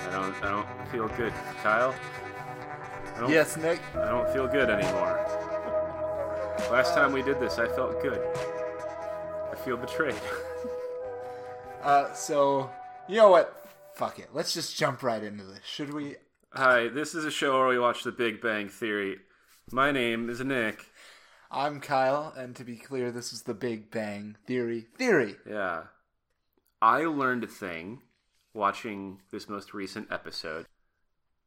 I don't I don't feel good, Kyle. I don't, Yes, Nick. I don't feel good anymore. Last time we did this, I felt good. I feel betrayed. Uh, so you know what? Fuck it. Let's just jump right into this. Should we? Hi, this is a show where we watch The Big Bang Theory. My name is Nick. I'm Kyle, and to be clear, this is the Big Bang Theory. Theory. Yeah. I learned a thing watching this most recent episode,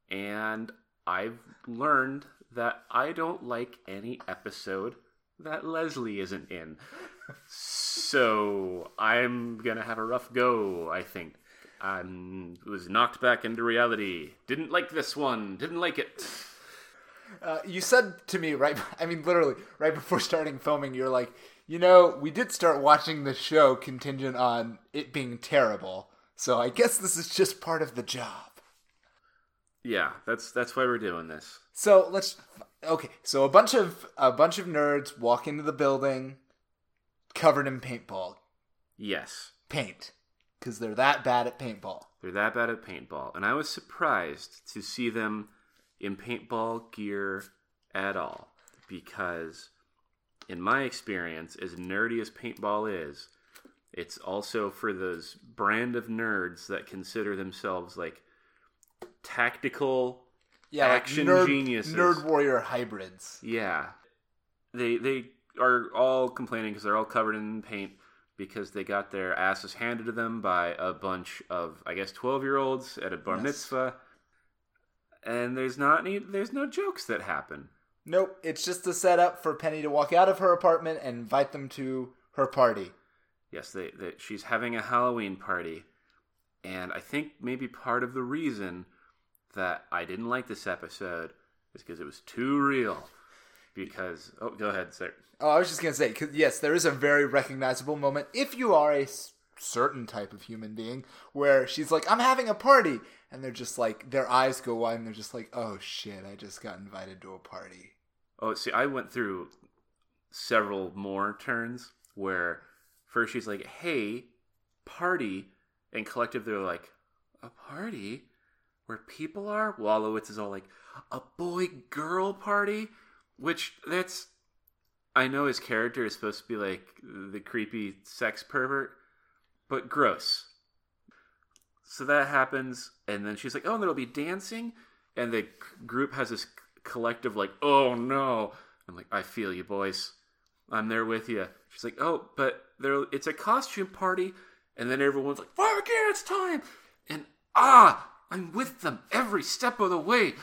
and I've learned that I don't like any episode that Leslie isn't in. So I'm gonna have a rough go, I think. I was knocked back into reality. Didn't like this one. Didn't like it. Uh, you said to me right. I mean, literally right before starting filming, you're like, you know, we did start watching the show contingent on it being terrible. So I guess this is just part of the job. Yeah, that's that's why we're doing this. So let's. Okay, so a bunch of a bunch of nerds walk into the building, covered in paintball Yes. paint, because they're that bad at paintball. They're that bad at paintball. And I was surprised to see them in paintball gear at all. Because, in my experience, as nerdy as paintball is, it's also for those brand of nerds that consider themselves like tactical. Yeah, like Action nerd, geniuses. nerd warrior hybrids. Yeah. They, they are all complaining because they're all covered in paint because they got their asses handed to them by a bunch of I guess twelve year olds at a bar Yes. mitzvah, and there's not any there's no jokes that happen. Nope, it's just a setup for Penny to walk out of her apartment and invite them to her party. Yes, they, they she's having a Halloween party, and I think maybe part of the reason that I didn't like this episode is because it was too real. Because oh, go ahead, sir. Oh, I was just gonna say, 'cause yes, there is a very recognizable moment if you are a certain type of human being where she's like, "I'm having a party," and they're just like, their eyes go wide, and they're just like, "Oh shit, I just got invited to a party." Oh, see, I went through several more turns where first she's like, "Hey, party," and collective they're like, "A party where people are." Wolowitz is all like, "A boy girl party," which that's. I know his character is supposed to be like the creepy sex pervert, but gross. So that happens, and then she's like, "Oh, and there'll be dancing," and the group has this collective like, "Oh no!" I'm like, "I feel you, boys. I'm there with you." She's like, "Oh, but there, it's a costume party," and then everyone's like, "Fuck yeah, it's time!" And ah, I'm with them every step of the way.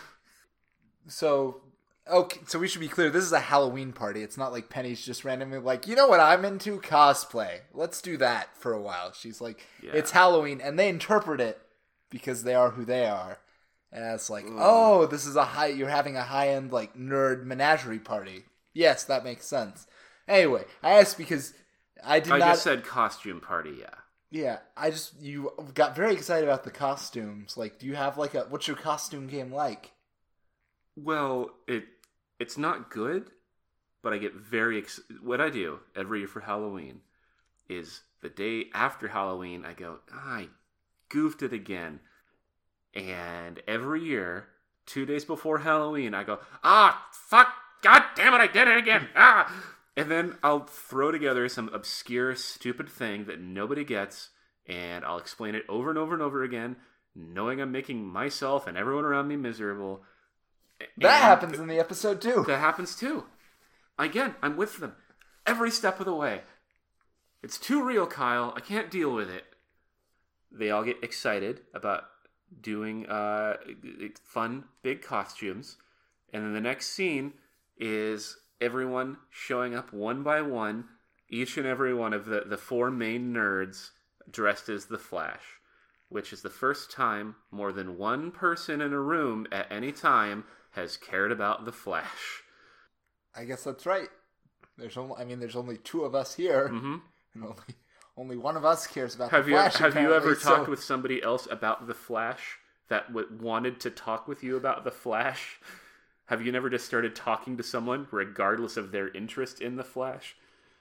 So, okay, so we should be clear. This is a Halloween party. It's not like Penny's just randomly like, you know what? I'm into cosplay. Let's do that for a while. She's like, Yeah. it's Halloween, and they interpret it because they are who they are. And it's like, oh, this is a high. You're having a high end like nerd menagerie party. Yes, that makes sense. Anyway, I asked because I did I not. just said costume party, yeah. yeah, I just you got very excited about the costumes. Like, do you have like a what's your costume game like? Well, it it's not good, but I get very ex- what I do every year for Halloween is the day after Halloween I go, "Ah, I goofed it again. And every year, 2 days before Halloween, I go, "Ah, fuck, god damn it, I did it again." Ah! And then I'll throw together some obscure stupid thing that nobody gets and I'll explain it over and over and over again, knowing I'm making myself and everyone around me miserable. That happens in the episode too. that happens too. Again, I'm with them every step of the way. It's too real, Kyle. I can't deal with it. They all get excited about doing uh, fun, big costumes. And then the next scene is everyone showing up one by one, each and every one of the, the four main nerds dressed as the Flash, which is the first time more than one person in a room at any time has cared about the Flash. I guess that's right. There's only, I mean, there's only two of us here, hmm and only only one of us cares about Have the you Flash. have you ever so- talked with somebody else about the Flash that w- wanted to talk with you about the Flash? Have you never just started talking to someone regardless of their interest in the Flash?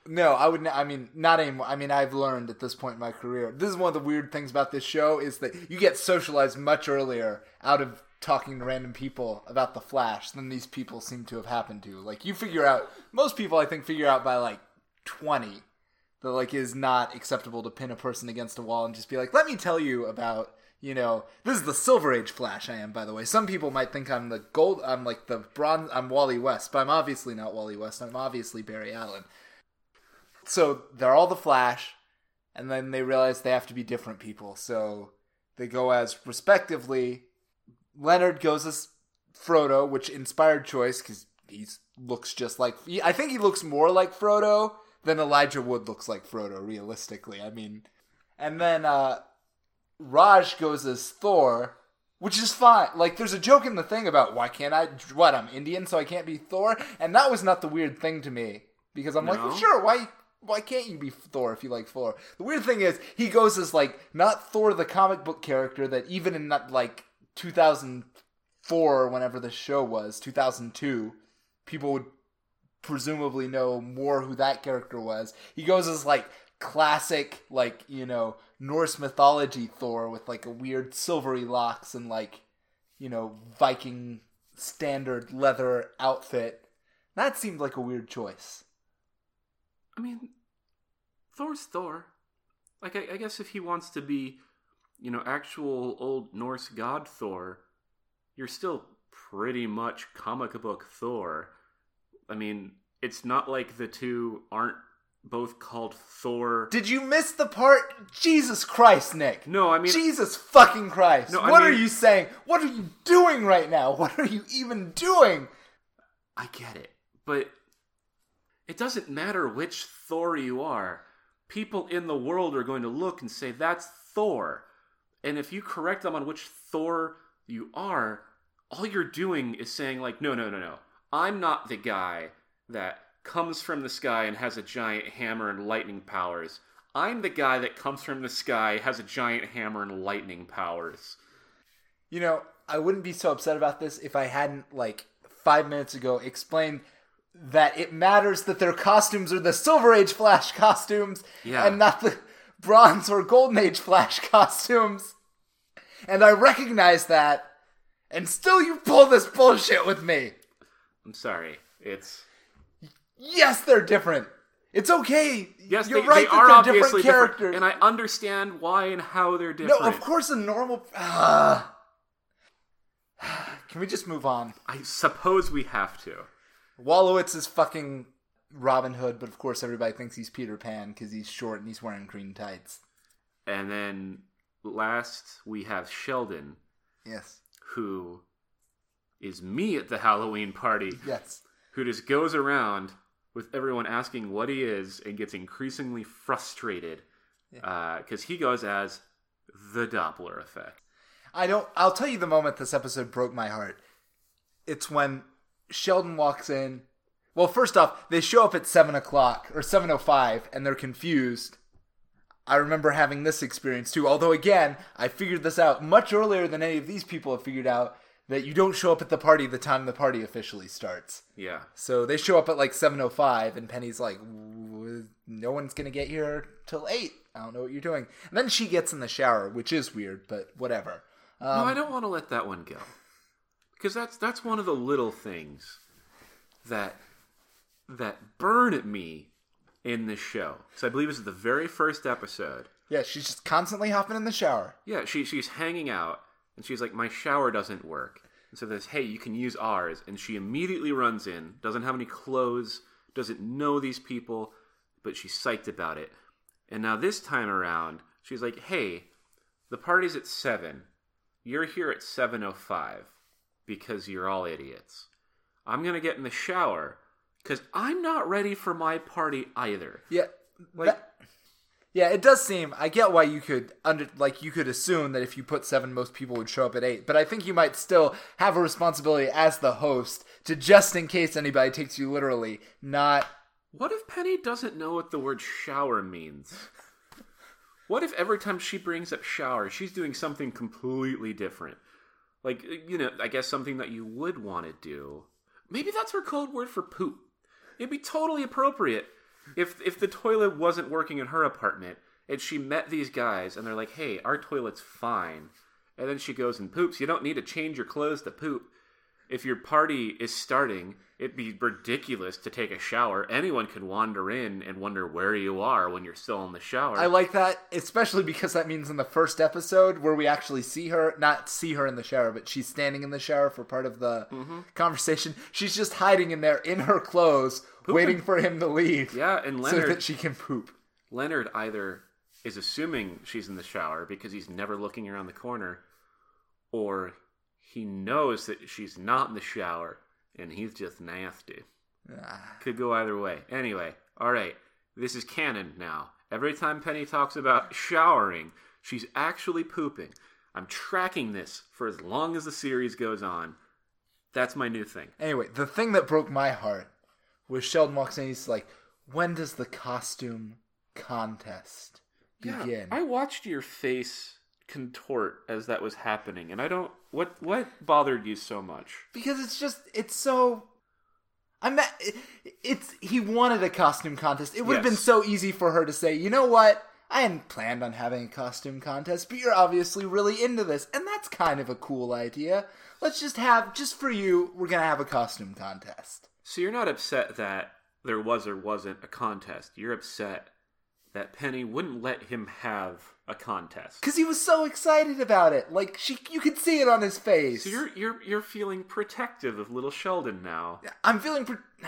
No, I would. n- I mean, not anymore. I mean, I've learned at this point in my career. This is one of the weird things about this show is that you get socialized much earlier out of talking to random people about the Flash than these people seem to have happened to. Like you figure out, most people I think figure out by like twenty that like is not acceptable to pin a person against a wall and just be like, let me tell you about. You know, this is the Silver Age Flash. I am, by the way. Some people might think I'm the gold. I'm like the bronze. I'm Wally West, but I'm obviously not Wally West. I'm obviously Barry Allen. So they're all the Flash, and then they realize they have to be different people. So they go as respectively. Leonard goes as Frodo, which inspired choice because he looks just like. I think he looks more like Frodo than Elijah Wood looks like Frodo. Realistically, I mean, and then uh, Raj goes as Thor. Which is fine. Like, there's a joke in the thing about why can't I? What I'm Indian, so I can't be Thor, and that was not the weird thing to me because I'm like, well, sure, why why can't you be Thor if you like Thor? The weird thing is he goes as like not Thor the comic book character that even in like 2004 or whenever the show was 2002 people would presumably know more who that character was. He goes as like classic like you know Norse mythology Thor with like a weird silvery locks and like you know Viking standard leather outfit. That seemed like a weird choice. I mean, Thor's Thor. Like, I, I guess if he wants to be, you know, actual old Norse god Thor, you're still pretty much comic book Thor. I mean, it's not like the two aren't both called Thor. Did you miss the part? Jesus Christ, Nick. no, I mean, Jesus fucking Christ. No, what are you saying? What are you doing right now? What are you even doing? I get it, but it doesn't matter which Thor you are. People in the world are going to look and say, that's Thor. And if you correct them on which Thor you are, all you're doing is saying, like, no, no, no, no. I'm not the guy that comes from the sky and has a giant hammer and lightning powers. I'm the guy that comes from the sky, has a giant hammer and lightning powers. You know, I wouldn't be so upset about this if I hadn't, like, five minutes ago explained that it matters that their costumes are the Silver Age Flash costumes Yeah. and not the Bronze or Golden Age Flash costumes. And I recognize that, and still you pull this bullshit with me. I'm sorry. It's. Yes, they're different. It's okay. Yes, You're they, right they that are they're obviously different different, characters. and I understand why and how they're different. No, of course a normal. Ah. Can we just move on? I suppose we have to. Wolowitz is fucking Robin Hood, but of course everybody thinks he's Peter Pan because he's short and he's wearing green tights. And then last we have Sheldon, Yes. who is me at the Halloween party, Yes. who just goes around with everyone asking what he is and gets increasingly frustrated because uh, he goes as the Doppler effect. I don't. I'll tell you the moment this episode broke my heart. It's when Sheldon walks in. Well, first off, they show up at seven o'clock or seven o five, and they're confused. I remember having this experience too. Although again, I figured this out much earlier than any of these people have figured out that you don't show up at the party the time the party officially starts. Yeah. So they show up at like 7:05 and Penny's like no one's going to get here till 8. I don't know what you're doing. And then she gets in the shower, which is weird, but whatever. no, I um, don't want to let that one go because that's that's one of the little things that that burn at me in this show. So I believe this is the very first episode. Yeah, she's just constantly hopping in the shower. Yeah, she she's hanging out and she's like, my shower doesn't work. And so there's, hey, you can use ours. And she immediately runs in, doesn't have any clothes, doesn't know these people, but she's psyched about it. And now this time around, she's like, hey, the party's at seven. You're here at seven oh five because you're all idiots. I'm gonna get in the shower because I'm not ready for my party either. Yeah. Like- that- yeah, it does seem. I get why you could under like you could assume that if you put seven, most people would show up at eight. But I think you might still have a responsibility as the host to just in case anybody takes you literally, not What if Penny doesn't know what the word shower means? What if every time she brings up shower, she's doing something completely different? Like, uh, you know, I guess something that you would want to do maybe that's her code word for poop. It'd be totally appropriate if if the toilet wasn't working in her apartment and she met these guys and they're like, "Hey, our toilet's fine," and then she goes and poops. You don't need to change your clothes to poop. If your party is starting, it'd be ridiculous to take a shower. Anyone could wander in and wonder where you are when you're still in the shower. I like that, especially because that means in the first episode where we actually see her, not see her in the shower, but she's standing in the shower for part of the Mm-hmm. conversation. She's just hiding in there in her clothes, waiting for him to leave. yeah, and Leonard. So that she can poop. Leonard either is assuming she's in the shower because he's never looking around the corner, or he knows that she's not in the shower and he's just nasty. Ah. Could go either way. Anyway, all right, this is canon now. Every time Penny talks about showering, she's actually pooping. I'm tracking this for as long as the series goes on. That's my new thing. Anyway, the thing that broke my heart was Sheldon walks in. He's like, "When does the costume contest begin?" I watched your face contort as that was happening, and I don't. What what bothered you so much? because it's just it's so. I'm not, it's he wanted a costume contest. It would have been so easy for her to say, "You know what? I hadn't planned on having a costume contest, but you're obviously really into this, and that's kind of a cool idea. Let's just have just for you, we're to have a costume contest." So you're not upset that there was or wasn't a contest. You're upset that Penny wouldn't let him have a contest. Cuz he was so excited about it. Like she you could see it on his face. So you're you're you're feeling protective of little Sheldon now. I'm feeling pre-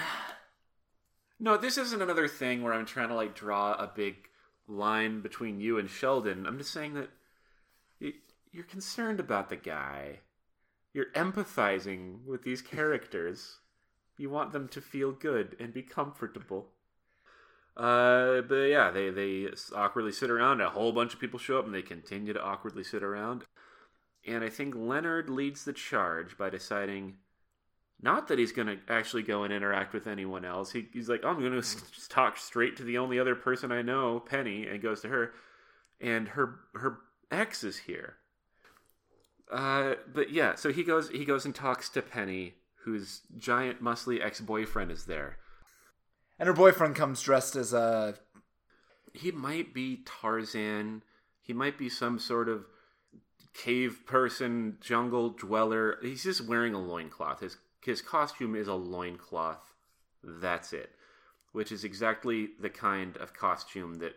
No, this isn't another thing where I'm trying to like draw a big line between you and Sheldon. I'm just saying that you're concerned about the guy. You're empathizing with these characters. You want them to feel good and be comfortable. Uh, but yeah, they they awkwardly sit around. A whole bunch of people show up, and they continue to awkwardly sit around. And I think Leonard leads the charge by deciding not that he's going to actually go and interact with anyone else. He, he's like, I'm going to talk straight to the only other person I know, Penny, and goes to her. And her her ex is here. Uh, but yeah, so he goes he goes and talks to Penny, whose giant muscly ex boyfriend is there. And her boyfriend comes dressed as a He might be Tarzan. He might be some sort of cave person, jungle dweller. He's just wearing a loincloth. His his costume is a loincloth. That's it. Which is exactly the kind of costume that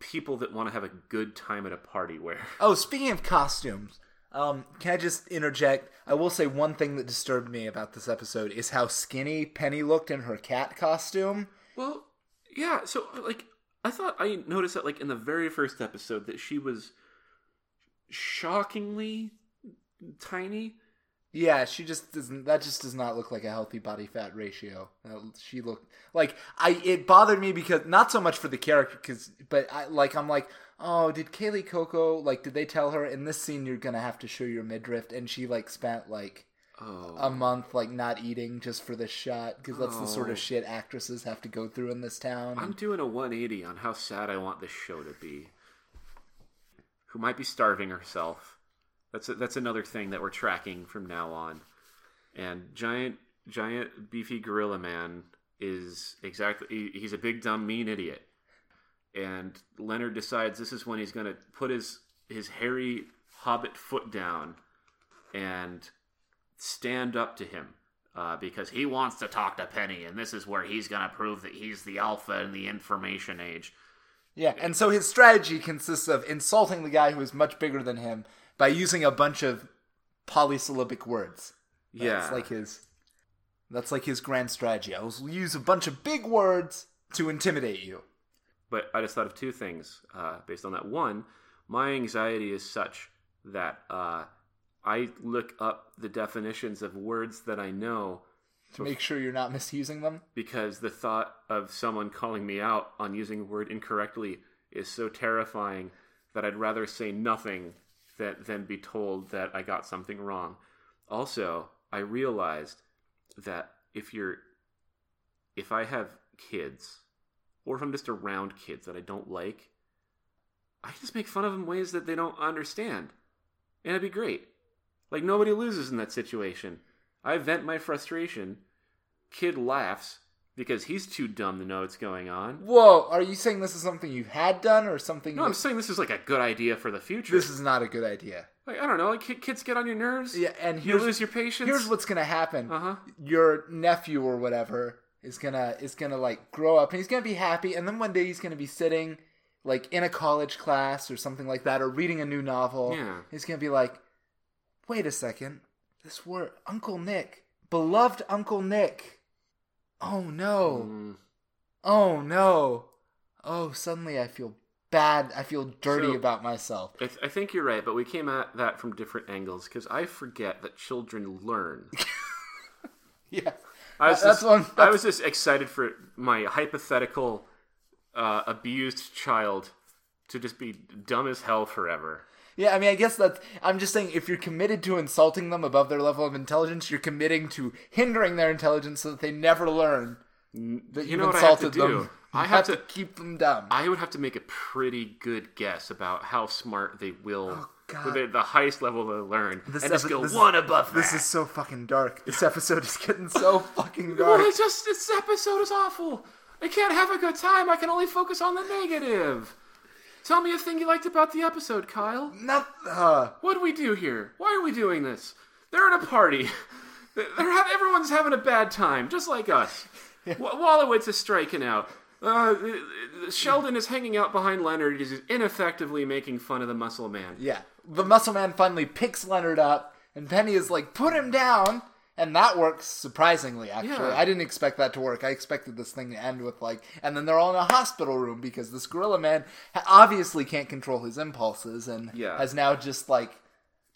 people that want to have a good time at a party wear. Oh, speaking of costumes, um, can I just interject? I will say one thing that disturbed me about this episode is how skinny Penny looked in her cat costume. Well, yeah. So, like, I thought I noticed that, like, in the very first episode, that she was shockingly tiny. Yeah, she just doesn't. That just does not look like a healthy body fat ratio. Uh, she looked like I. It bothered me because not so much for the character, because but I like I'm like, oh, did Kaley Cuoco like? Did they tell her in this scene you're gonna have to show your midriff? And she like spent like Oh, a month like not eating just for this shot because that's the sort Oh. of shit actresses have to go through in this town. I'm doing a 180 on how sad I want this show to be. Who might be starving herself. That's a, that's another thing that we're tracking from now on. And giant giant beefy gorilla man is exactly he, he's a big dumb mean idiot. And Leonard decides this is when he's going to put his his hairy hobbit foot down and stand up to him uh, because he wants to talk to Penny, and this is where he's going to prove that he's the alpha in the information age. Yeah, and so his strategy consists of insulting the guy who is much bigger than him by using a bunch of polysyllabic words. Yeah, That's like his that's like his grand strategy. I will use a bunch of big words to intimidate you. but I just thought of two things uh, based on that. One, my anxiety is such that uh, I look up the definitions of words that I know To make sure you're not misusing them. because the thought of someone calling me out on using a word incorrectly is so terrifying that I'd rather say nothing than, than be told that I got something wrong. Also, I realized that if you're if I have kids or if I'm just around kids that I don't like, I can just make fun of them ways that they don't understand. And it'd be great. Like nobody loses in that situation. I vent my frustration. Kid laughs because he's too dumb to know what's going on. Whoa, are you saying this is something you had done or something? No, you- I'm saying this is like a good idea for the future. this is not a good idea. like I don't know, like kids get on your nerves. Yeah, and you lose your patience. here's what's gonna happen. Uh huh. Your nephew or whatever is gonna is gonna like grow up and he's gonna be happy, and then one day he's gonna be sitting like in a college class or something like that, or reading a new novel. Yeah. He's gonna be like, "Wait a second, this word Uncle Nick, beloved Uncle Nick. Oh no." Mm. Oh no. Oh, suddenly I feel bad. I feel dirty So- about myself. I, th- I think you're right, but we came at that from different angles because I forget that children learn. Yeah. I was That's just, one- I was just excited for my hypothetical uh, abused child to just be dumb as hell forever. Yeah, I mean, I guess that's. I'm just saying, if you're committed to insulting them above their level of intelligence, you're committing to hindering their intelligence so that they never learn that you you've know what I have to insulted do? them. You I have to- keep them dumb. I would have to make a pretty good guess about how smart they will, Oh, the, the highest level they'll learn, This and just go this is- one above this that. is so fucking dark. This episode is getting so fucking Well, dark. it's just this episode is awful. I can't have a good time. I can only focus on the negative. Tell me a thing you liked about the episode, Kyle. Not. Uh, What do we do here? Why are we doing this? They're at a party. They're have, everyone's having a bad time, just like us. Wa- Wolowitz is striking out. Uh, Sheldon is hanging out behind Leonard. He's ineffectively making fun of the muscle man. yeah. The muscle man finally picks Leonard up, and Penny is like, "Put him down." And that works surprisingly, actually. Yeah. I didn't expect that to work. I expected this thing to end with, like, and then they're all in a hospital room because this gorilla man obviously can't control his impulses and Yeah. has now just, like,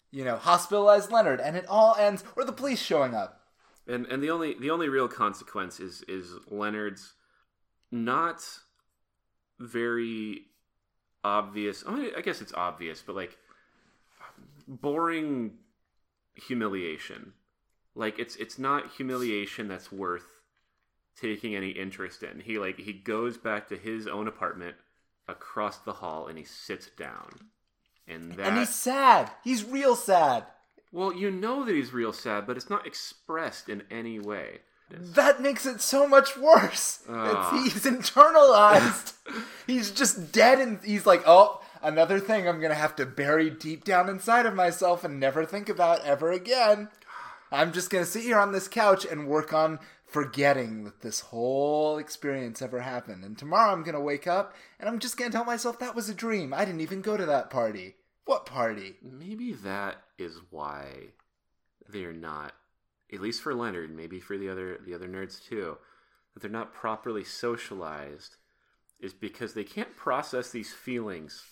you know, hospitalized Leonard. And it all ends, or the police showing up. And and the only the only real consequence is is Leonard's not very obvious. I mean, I guess it's obvious, but like boring humiliation. Like it's it's not humiliation that's worth taking any interest in. He like he goes back to his own apartment across the hall and he sits down. And that And he's sad. He's real sad. well, you know that he's real sad, but it's not expressed in any way. That makes it so much worse. Ah. It's, he's internalized. he's just dead, and he's like, oh, another thing I'm gonna have to bury deep down inside of myself and never think about ever again. I'm just gonna sit here on this couch and work on forgetting that this whole experience ever happened. And tomorrow I'm gonna wake up and I'm just gonna tell myself that was a dream. I didn't even go to that party. What party? Maybe that is why they're not, at least for Leonard, maybe for the other the other nerds too, that they're not properly socialized, is because they can't process these feelings,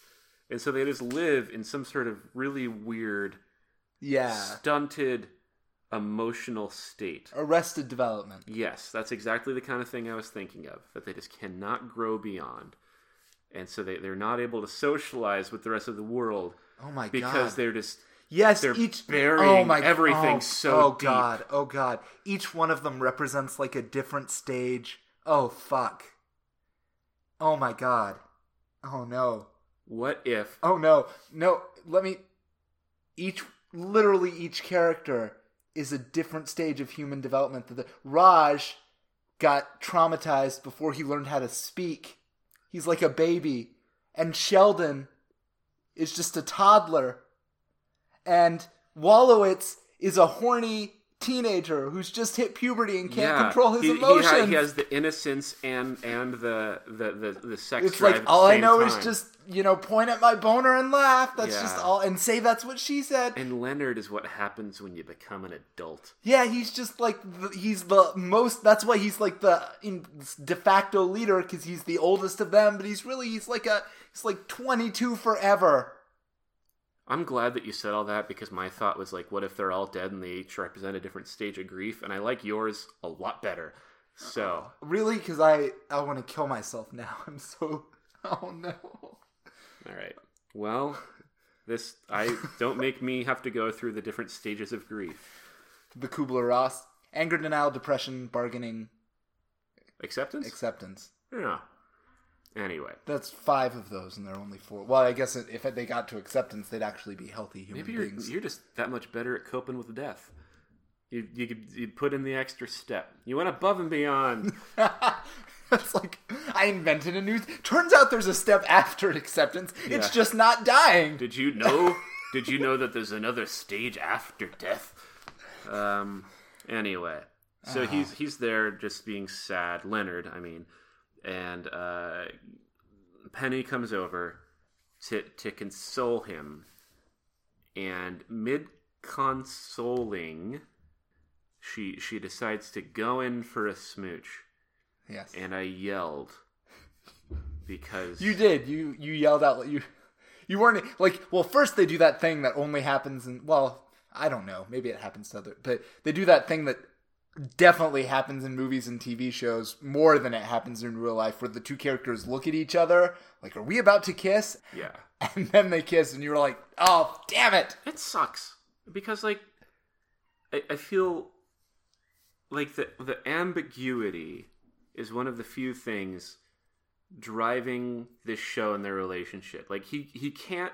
and so they just live in some sort of really weird, Yeah. stunted, emotional state. Arrested development. Yes, that's exactly the kind of thing I was thinking of. That they just cannot grow beyond. And so they, they're not able to socialize with the rest of the world Oh my god. because they're just Yes, They're each burying oh everything oh, so Oh deep. god, oh god. Each one of them represents like a different stage. Oh fuck. Oh my god. Oh no. what if Oh no. No, let me each literally each character is a different stage of human development. That The Raj got traumatized before he learned how to speak. He's like a baby. And Sheldon is just a toddler. And Wolowitz is a horny teenager who's just hit puberty and can't Yeah, control his he, he emotions. ha- He, has the innocence and and the the the, the sex. it's drive like all I know is just you know point at my boner and laugh. That's just all, and say that's what she said. And Leonard is what happens when you become an adult. Yeah, he's just like the, he's the most. That's why he's like the in, de facto leader because he's the oldest of them. But he's really he's like a he's like twenty two forever. I'm glad that you said all that because my thought was like, what if they're all dead and they each represent a different stage of grief? And I like yours a lot better. So uh, Really, because I I want to kill myself now. I'm so oh no. all right, well, this I don't make me have to go through the different stages of grief. The Kubler Ross anger, denial, depression, bargaining, Acceptance. acceptance. yeah. Anyway, That's five of those, and there are only four. Well, I guess if they got to acceptance, they'd actually be healthy human maybe you're beings. you're just that much better at coping with death. You you could you put in the extra step. You went above and beyond. It's like I invented a new. Turns out there's a step after acceptance. It's just not dying. Did you know? did you know that there's another stage after death? Um. Anyway, so he's he's there just being sad. Leonard, I mean, and uh, Penny comes over to to console him, and mid consoling, she she decides to go in for a smooch, Yes, and I yelled because you did. You you yelled out. You you weren't like. Well, first they do that thing that only happens in. Well, I don't know. Maybe it happens to other. But they do that thing that definitely happens in movies and TV shows more than it happens in real life, where the two characters look at each other like, "Are we about to kiss?" yeah. And then they kiss, and you're like, "Oh, damn it!" It sucks because like I, I feel like the the ambiguity is one of the few things driving this show and their relationship. Like he he can't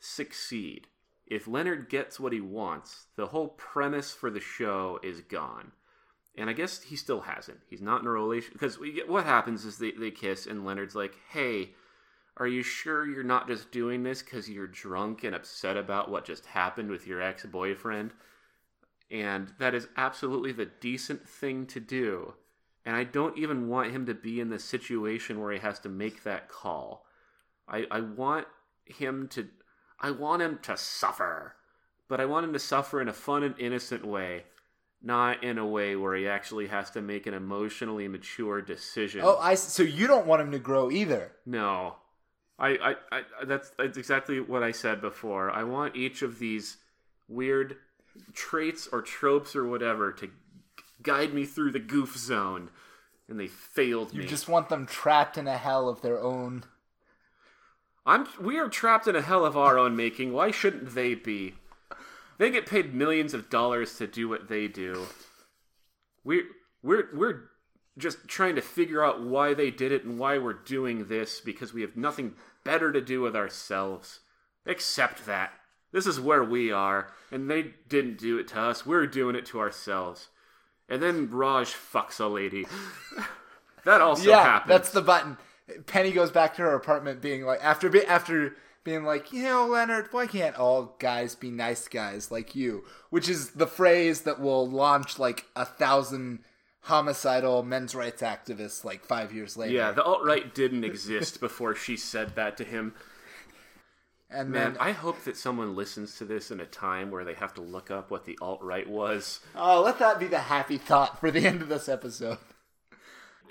succeed if Leonard gets what he wants. The whole premise for the show is gone. And I guess he still hasn't. He's not in a relation because what happens is they, they kiss and Leonard's like, "Hey, are you sure you're not just doing this because you're drunk and upset about what just happened with your ex boyfriend? And that is absolutely the decent thing to do. And I don't even want him to be in the situation where he has to make that call. I, I want him to I want him to suffer. But I want him to suffer in a fun and innocent way, not in a way where he actually has to make an emotionally mature decision. Oh, I. So you don't want him to grow either. No, I, I, I that's, that's exactly what I said before. I want each of these weird traits or tropes or whatever to guide me through the goof zone, and they failed me. You just want them trapped in a hell of their own. I'm we are trapped in a hell of our own making. Why shouldn't they be? They get paid millions of dollars to do what they do. We're we're we're just trying to figure out why they did it and why we're doing this because we have nothing better to do with ourselves. Accept that. This is where we are, and they didn't do it to us. We're doing it to ourselves. And then Raj fucks a lady. that also yeah, happens. that's the button. Penny goes back to her apartment, being like, after after being like, you know, Leonard, why can't all guys be nice guys like you? Which is the phrase that will launch like a thousand homicidal men's rights activists like five years later. Yeah, the alt right didn't exist before she said that to him. and Man, then I hope that someone listens to this in a time where they have to look up what the alt right was. Oh, let that be the happy thought for the end of this episode.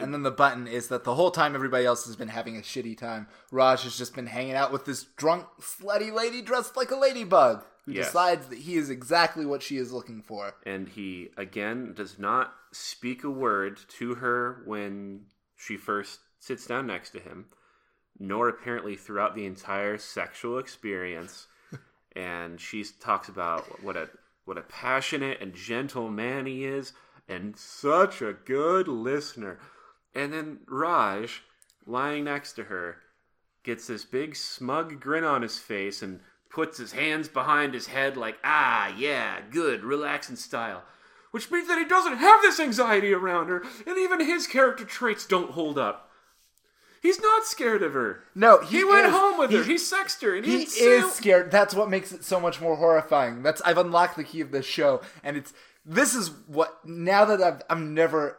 And then the button is that the whole time everybody else has been having a shitty time, Raj has just been hanging out with this drunk, slutty lady dressed like a ladybug who Yes. decides that he is exactly what she is looking for. And he, again, does not speak a word to her when she first sits down next to him, nor apparently throughout the entire sexual experience. and she talks about what a what a passionate and gentle man he is, and such a good listener. And then Raj, lying next to her, gets this big smug grin on his face and puts his hands behind his head like, ah, yeah, good, relaxing style. Which means that he doesn't have this anxiety around her, and even his character traits don't hold up. He's not scared of her. No, he, He, went is- home with her. he- sexed her, and he he, is scared. That's what makes it so much more horrifying. That's I've unlocked the key of this show, and it's this is what now that I've I'm never.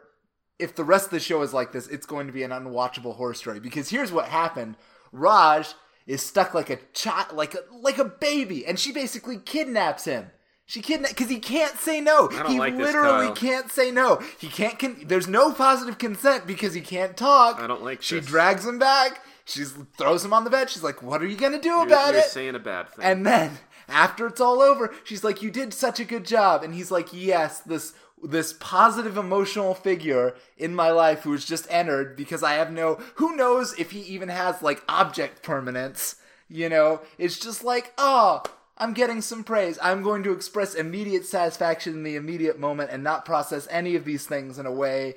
If the rest of the show is like this, it's going to be an unwatchable horror story. Because here's what happened: Raj is stuck like a child, like a like a baby, and she basically kidnaps him. She kidnaps because he can't say no. don't He like this, literally Kyle. can't say no. He can't. Con- there's no positive consent because he can't talk. I don't like She this. drags him back. She throws him on the bed. She's like, "What are you gonna do You're, about you're it?" saying a bad thing. And then after it's all over, she's like, "You did such a good job." And he's like, "Yes, this this positive emotional figure in my life who has just entered because I have no who knows if he even has like object permanence, you know? It's just like, "Oh, I'm getting some praise. I'm going to express immediate satisfaction in the immediate moment and not process any of these things in a way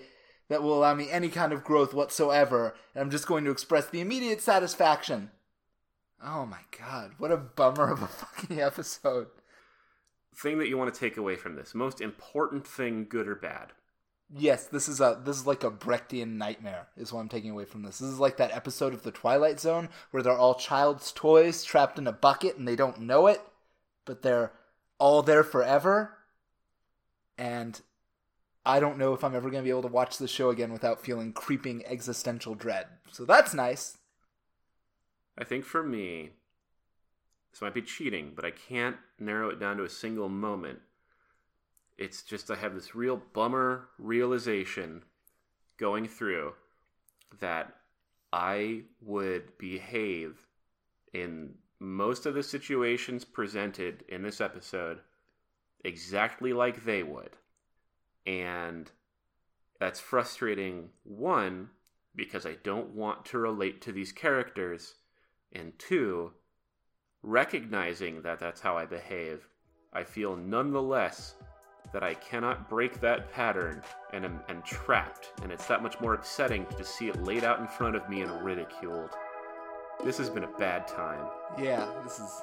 that will allow me any kind of growth whatsoever. And I'm just going to express the immediate satisfaction." Oh my god, what a bummer of a fucking episode. Thing that you want to take away from this. Most important thing, good or bad. Yes, this is a this is like a Brechtian nightmare is what I'm taking away from this. This is like that episode of the Twilight Zone where they're all child's toys trapped in a bucket and they don't know it, but they're all there forever. And I don't know if I'm ever going to be able to watch the show again without feeling creeping existential dread. So that's nice. I think for me, this might be cheating, but I can't narrow it down to a single moment. It's just I have this real bummer realization going through that I would behave in most of the situations presented in this episode exactly like they would. And that's frustrating, one, because I don't want to relate to these characters, and two, recognizing that that's how I behave, I feel nonetheless that I cannot break that pattern and am, am trapped, and it's that much more upsetting to see it laid out in front of me and ridiculed. This has been a bad time. Yeah, this is.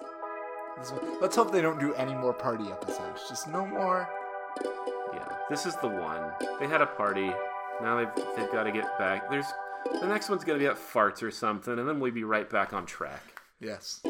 This is let's hope they don't do any more party episodes. Just no more. Yeah, this is the one. They had a party. Now they've, they've got to get back. There's the next one's gonna be at farts or something, and then we'll be right back on track. Yes.